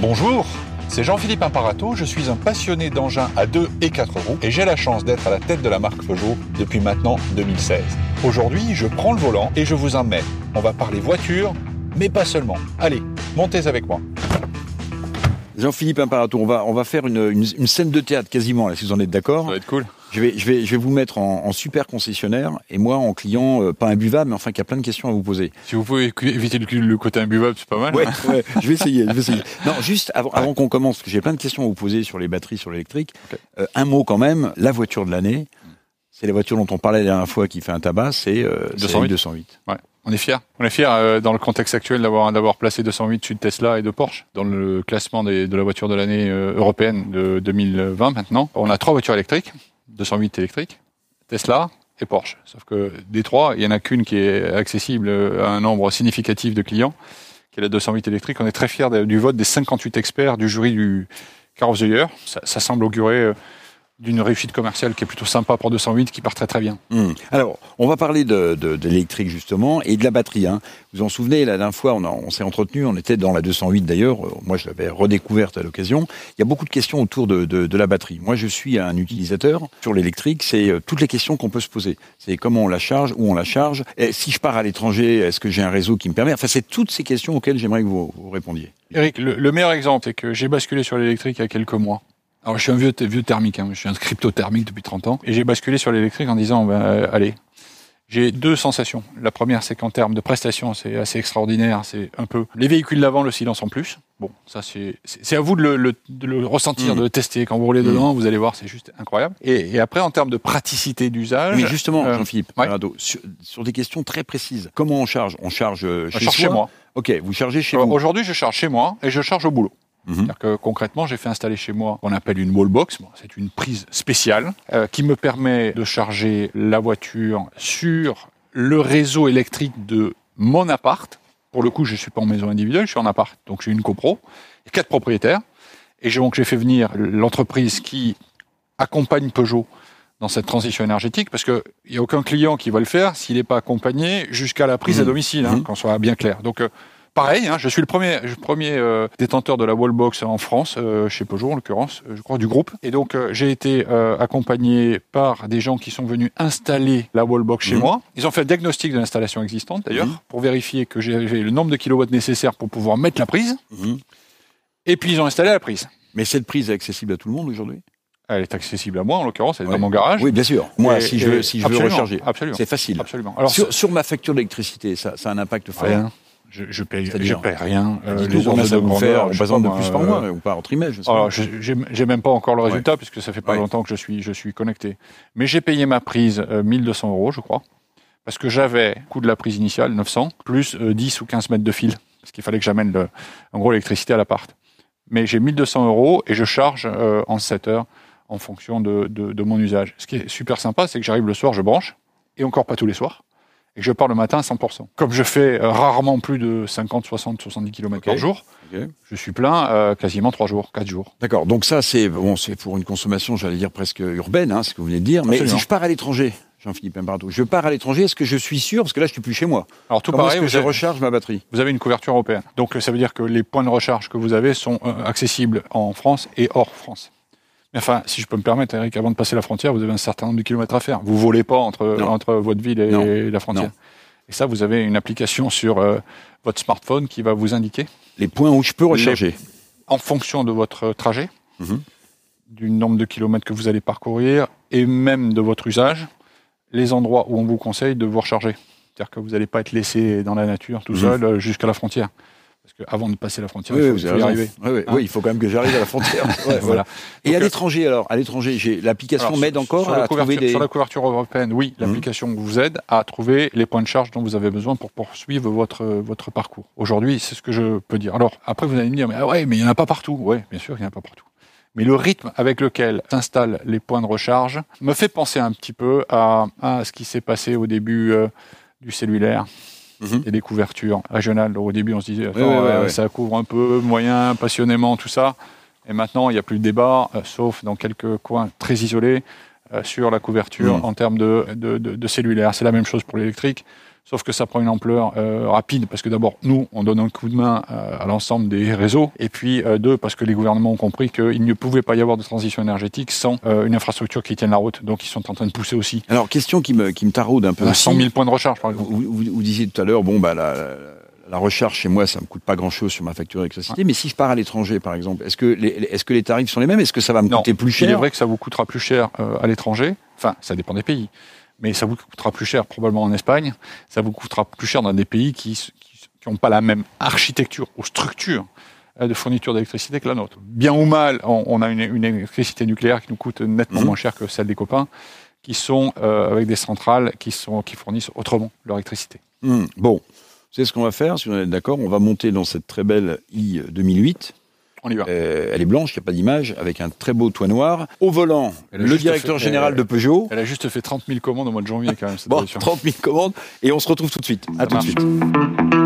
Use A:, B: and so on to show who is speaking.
A: Bonjour, c'est Jean-Philippe Imparato, je suis un passionné d'engins à 2 et 4 roues et j'ai la chance d'être à la tête de la marque Peugeot depuis maintenant 2016. Aujourd'hui, je prends le volant et je vous emmène. On va parler voiture, mais pas seulement. Allez, montez avec moi.
B: Jean-Philippe Imparato, on va, on va faire une, une- une scène de théâtre quasiment, là, si vous en êtes d'accord.
A: va être cool.
B: Je vais, je, vais, je vais vous mettre en, en super concessionnaire et moi en client, euh, pas imbuvable, mais enfin qui a plein de questions à vous poser.
A: Si vous pouvez éviter le, le côté imbuvable, c'est pas mal.
B: Ouais, ouais, je vais essayer, je vais essayer. Non, juste avant, avant qu'on commence, parce que j'ai plein de questions à vous poser sur les batteries, sur l'électrique. Euh, un mot quand même, la voiture de l'année, c'est la voiture dont on parlait la dernière fois qui fait un tabac, c'est euh, c'est
A: 208.
B: la 208.
A: Ouais. On est fiers. On est fiers euh, dans le contexte actuel d'avoir d'avoir placé 208 sur Tesla et de Porsche dans le classement des- de la voiture de l'année euh, européenne de 2020 maintenant. On a trois voitures électriques, 208 électriques, Tesla et Porsche. Sauf que des trois, il y en a qu'une qui est accessible à un nombre significatif de clients, qui est la 208 électrique. On est très fiers du vote des 58 experts du jury du Car of the Year. Ça, ça semble augurer euh, d'une réussite commerciale qui est plutôt sympa pour 208, qui part très très bien.
B: Hum. Alors, on va parler de, de, de l'électrique justement et de la batterie. Hein. Vous vous en souvenez, la dernière fois, on, s'est entretenu, on était dans la 208 d'ailleurs. Euh, Moi, je l'avais redécouverte à l'occasion. Il y a beaucoup de questions autour de, de, de la batterie. Moi, je suis un utilisateur sur l'électrique. C'est euh, toutes les questions qu'on peut se poser. C'est comment on la charge, où on la charge. Et si je pars à l'étranger, est-ce que j'ai un réseau qui me permet? Enfin, c'est toutes ces questions auxquelles j'aimerais que vous, vous répondiez.
A: Eric, le, le meilleur exemple, c'est que j'ai basculé sur l'électrique il y a quelques mois. Alors, je suis un vieux, vieux thermique, hein, je suis un cryptothermique depuis 30 ans, et j'ai basculé sur l'électrique en disant, ben, euh, allez, j'ai deux sensations. La première, c'est qu'en termes de prestations, c'est assez extraordinaire. C'est un peu les véhicules d'avant, le silence en plus. Bon, ça c'est à vous de le, le- de le ressentir,
B: Mm.
A: de le tester. Quand vous roulez dedans, vous allez voir, c'est juste incroyable. Et, et après, en termes de praticité d'usage,
B: Mais justement,
A: euh,
B: Jean-Philippe,
A: ouais.
B: Sur, sur des questions très précises. Comment on charge? On charge euh,
A: charge
B: soi
A: chez moi.
B: Ok, vous chargez chez
A: Alors,
B: vous.
A: Aujourd'hui, je charge chez moi et je charge au boulot.
B: Mhm.
A: C'est-à-dire que concrètement, j'ai fait installer chez moi ce qu'on appelle une wallbox. Bon, c'est une prise spéciale euh, qui me permet de charger la voiture sur le réseau électrique de mon appart. Pour le coup, je suis pas en maison individuelle, je suis en appart. Donc j'ai une copro, quatre propriétaires. Et j'ai- donc j'ai fait venir l'entreprise qui accompagne Peugeot dans cette transition énergétique, parce qu'il n'y a aucun client qui va le faire s'il n'est pas accompagné jusqu'à la prise à
B: Mhm.
A: domicile, hein,
B: Mhm.
A: qu'on soit bien clair. Donc, euh, pareil, hein, je suis le premier, le premier euh, détenteur de la wallbox en France, euh, chez Peugeot en l'occurrence, euh, je crois, du groupe. Et donc, euh, j'ai été accompagné par des gens qui sont venus installer la wallbox chez
B: Mhm.
A: moi. Ils ont fait le diagnostic de l'installation existante, d'ailleurs,
B: Mhm.
A: pour vérifier que j'avais le nombre de kilowatts nécessaires pour pouvoir mettre la prise.
B: Mhm.
A: Et puis, ils ont installé la prise.
B: Mais cette prise est accessible à tout le monde aujourd'hui?
A: Elle est accessible à moi, en l'occurrence, elle est
B: Ouais.
A: dans mon garage.
B: Oui, bien sûr. Moi,
A: Et-
B: si je si je veux recharger, c'est facile.
A: Absolument. Alors,
B: sur, sur ma facture d'électricité, ça, ça a un impact fort.
A: rien. Je, je paye, je
B: C'est-à-dire
A: paye rien. Euh,
B: Dites-nous combien
A: ordres
B: ça
A: de grandeur,
B: en
A: sais
B: basant de
A: pas,
B: plus par
A: euh,
B: mois ou par trimestre je sais
A: Alors,
B: pas.
A: je- j'ai même pas encore le résultat puisque ça fait pas
B: Ouais.
A: longtemps que je suis, je suis connecté. Mais j'ai payé ma prise euh, 1200 euros, je crois, parce que j'avais coût de la prise initiale 900 plus euh, 10 ou 15 mètres de fil, parce qu'il fallait que j'amène le- en gros l'électricité à l'appart. Mais j'ai 1200 euros et je charge euh, en 7 heures en fonction de, de, de mon usage. Ce qui est super sympa, c'est que j'arrive le soir, je branche et encore pas tous les soirs. Et que je pars le matin à 100%. Comme je fais euh, rarement plus de 50, 60, 70 km
B: Ok.
A: par jour, je suis plein euh, quasiment 3 jours, 4 jours.
B: D'accord. Donc ça, c'est bon, c'est pour une consommation, j'allais dire presque urbaine, hein, ce que vous venez de dire. Mais si je pars à l'étranger, Jean-Philippe Imparato, je pars à l'étranger, est-ce que je suis sûr? Parce que là, je suis plus chez moi.
A: Alors tout
B: Comment
A: pareil,
B: est-ce que
A: vous
B: je
A: avez,
B: recharge ma batterie?
A: vous avez une couverture européenne. Donc ça veut dire que les points de recharge que vous avez sont euh, accessibles en France et hors France. Mais enfin, si je peux me permettre, Eric, avant de passer la frontière, vous avez un certain nombre de kilomètres à faire. Vous volez pas entre,
B: Non.
A: entre votre ville et
B: Non.
A: la frontière.
B: Non.
A: Et ça, vous avez une application sur euh, votre smartphone qui va vous indiquer,
B: Les points où je peux recharger.
A: en fonction de votre trajet,
B: Mhm.
A: du nombre de kilomètres que vous allez parcourir et même de votre usage, les endroits où on vous conseille de vous recharger. C'est-à-dire que vous n'allez pas être laissé dans la nature tout
B: Mhm.
A: seul euh, jusqu'à la frontière. Parce qu'avant de passer la frontière,
B: Oui,
A: il faut, faut y arriver.
B: Oui,
A: Hein
B: oui, il faut quand même que j'arrive à la frontière. Ouais,
A: voilà.
B: Et
A: Donc,
B: à l'étranger, alors, à l'étranger, j'ai l'application m'aide encore
A: sur
B: à trouver des.
A: Sur la couverture européenne, oui,
B: Mhm.
A: l'application vous aide à trouver les points de charge dont vous avez besoin pour poursuivre votre, votre parcours. Aujourd'hui, c'est ce que je peux dire. Alors, après, vous allez me dire, mais, ah ouais, mais il n'y en a pas partout. Oui, bien sûr, il n'y en a pas partout. Mais le rythme avec lequel s'installent les points de recharge me fait penser un petit peu à, à ce qui s'est passé au début euh, du cellulaire.
B: Mhm.
A: et des couvertures régionales. Au début, on se disait, attends,
B: Ouais, ouais, ouais,
A: euh, ça couvre un peu, moyen, passionnément, tout ça. Et maintenant, il n'y a plus de débat, euh, sauf dans quelques coins très isolés, euh, sur la couverture
B: Mhm.
A: en termes de, de, de- de cellulaire. C'est la même chose pour l'électrique, Sauf que ça prend une ampleur euh, rapide parce que d'abord, nous, on donne un coup de main euh, à l'ensemble des réseaux. Et puis, euh, deux, parce que les gouvernements ont compris qu'il ne pouvait pas y avoir de transition énergétique sans euh, une infrastructure qui tienne la route. Donc, ils sont en train de pousser aussi.
B: Alors, question qui me, qui me taraude un peu.
A: On a
B: aussi.
A: 100 000 points de recharge, par exemple.
B: Vous, vous- vous disiez tout à l'heure, bon, bah, la, la- recharge chez moi, ça me coûte pas grand-chose sur ma facture d'électricité. Mais si je pars à l'étranger, par exemple, est-ce que les, est-ce que les tarifs sont les mêmes? Est-ce que ça va me
A: Non,
B: coûter plus
A: Il est
B: cher?
A: vrai que ça vous coûtera plus cher euh, à l'étranger. Enfin, ça dépend des pays. Mais ça vous coûtera plus cher probablement en Espagne. Ça vous coûtera plus cher dans des pays qui n'ont pas la même architecture ou structure euh, de fourniture d'électricité que la nôtre. Bien ou mal, on, on a une, une électricité nucléaire qui nous coûte nettement
B: Mhm.
A: moins cher que celle des copains, qui sont euh, avec des centrales qui, sont, qui fournissent autrement leur électricité.
B: Hmm, Bon, c'est ce qu'on va faire, si on est d'accord. On va monter dans cette très belle i 2008.
A: On y va.
B: Euh, elle est blanche, il n'y a pas d'image, avec un très beau toit noir. Au volant, le directeur
A: fait-
B: général
A: elle-
B: de Peugeot.
A: Elle a juste fait 30 000 commandes au mois de janvier quand même. cette
B: Bon,
A: voiture.
B: 30 000 commandes. Et on se retrouve tout de suite. À tout de
A: marche.
B: suite.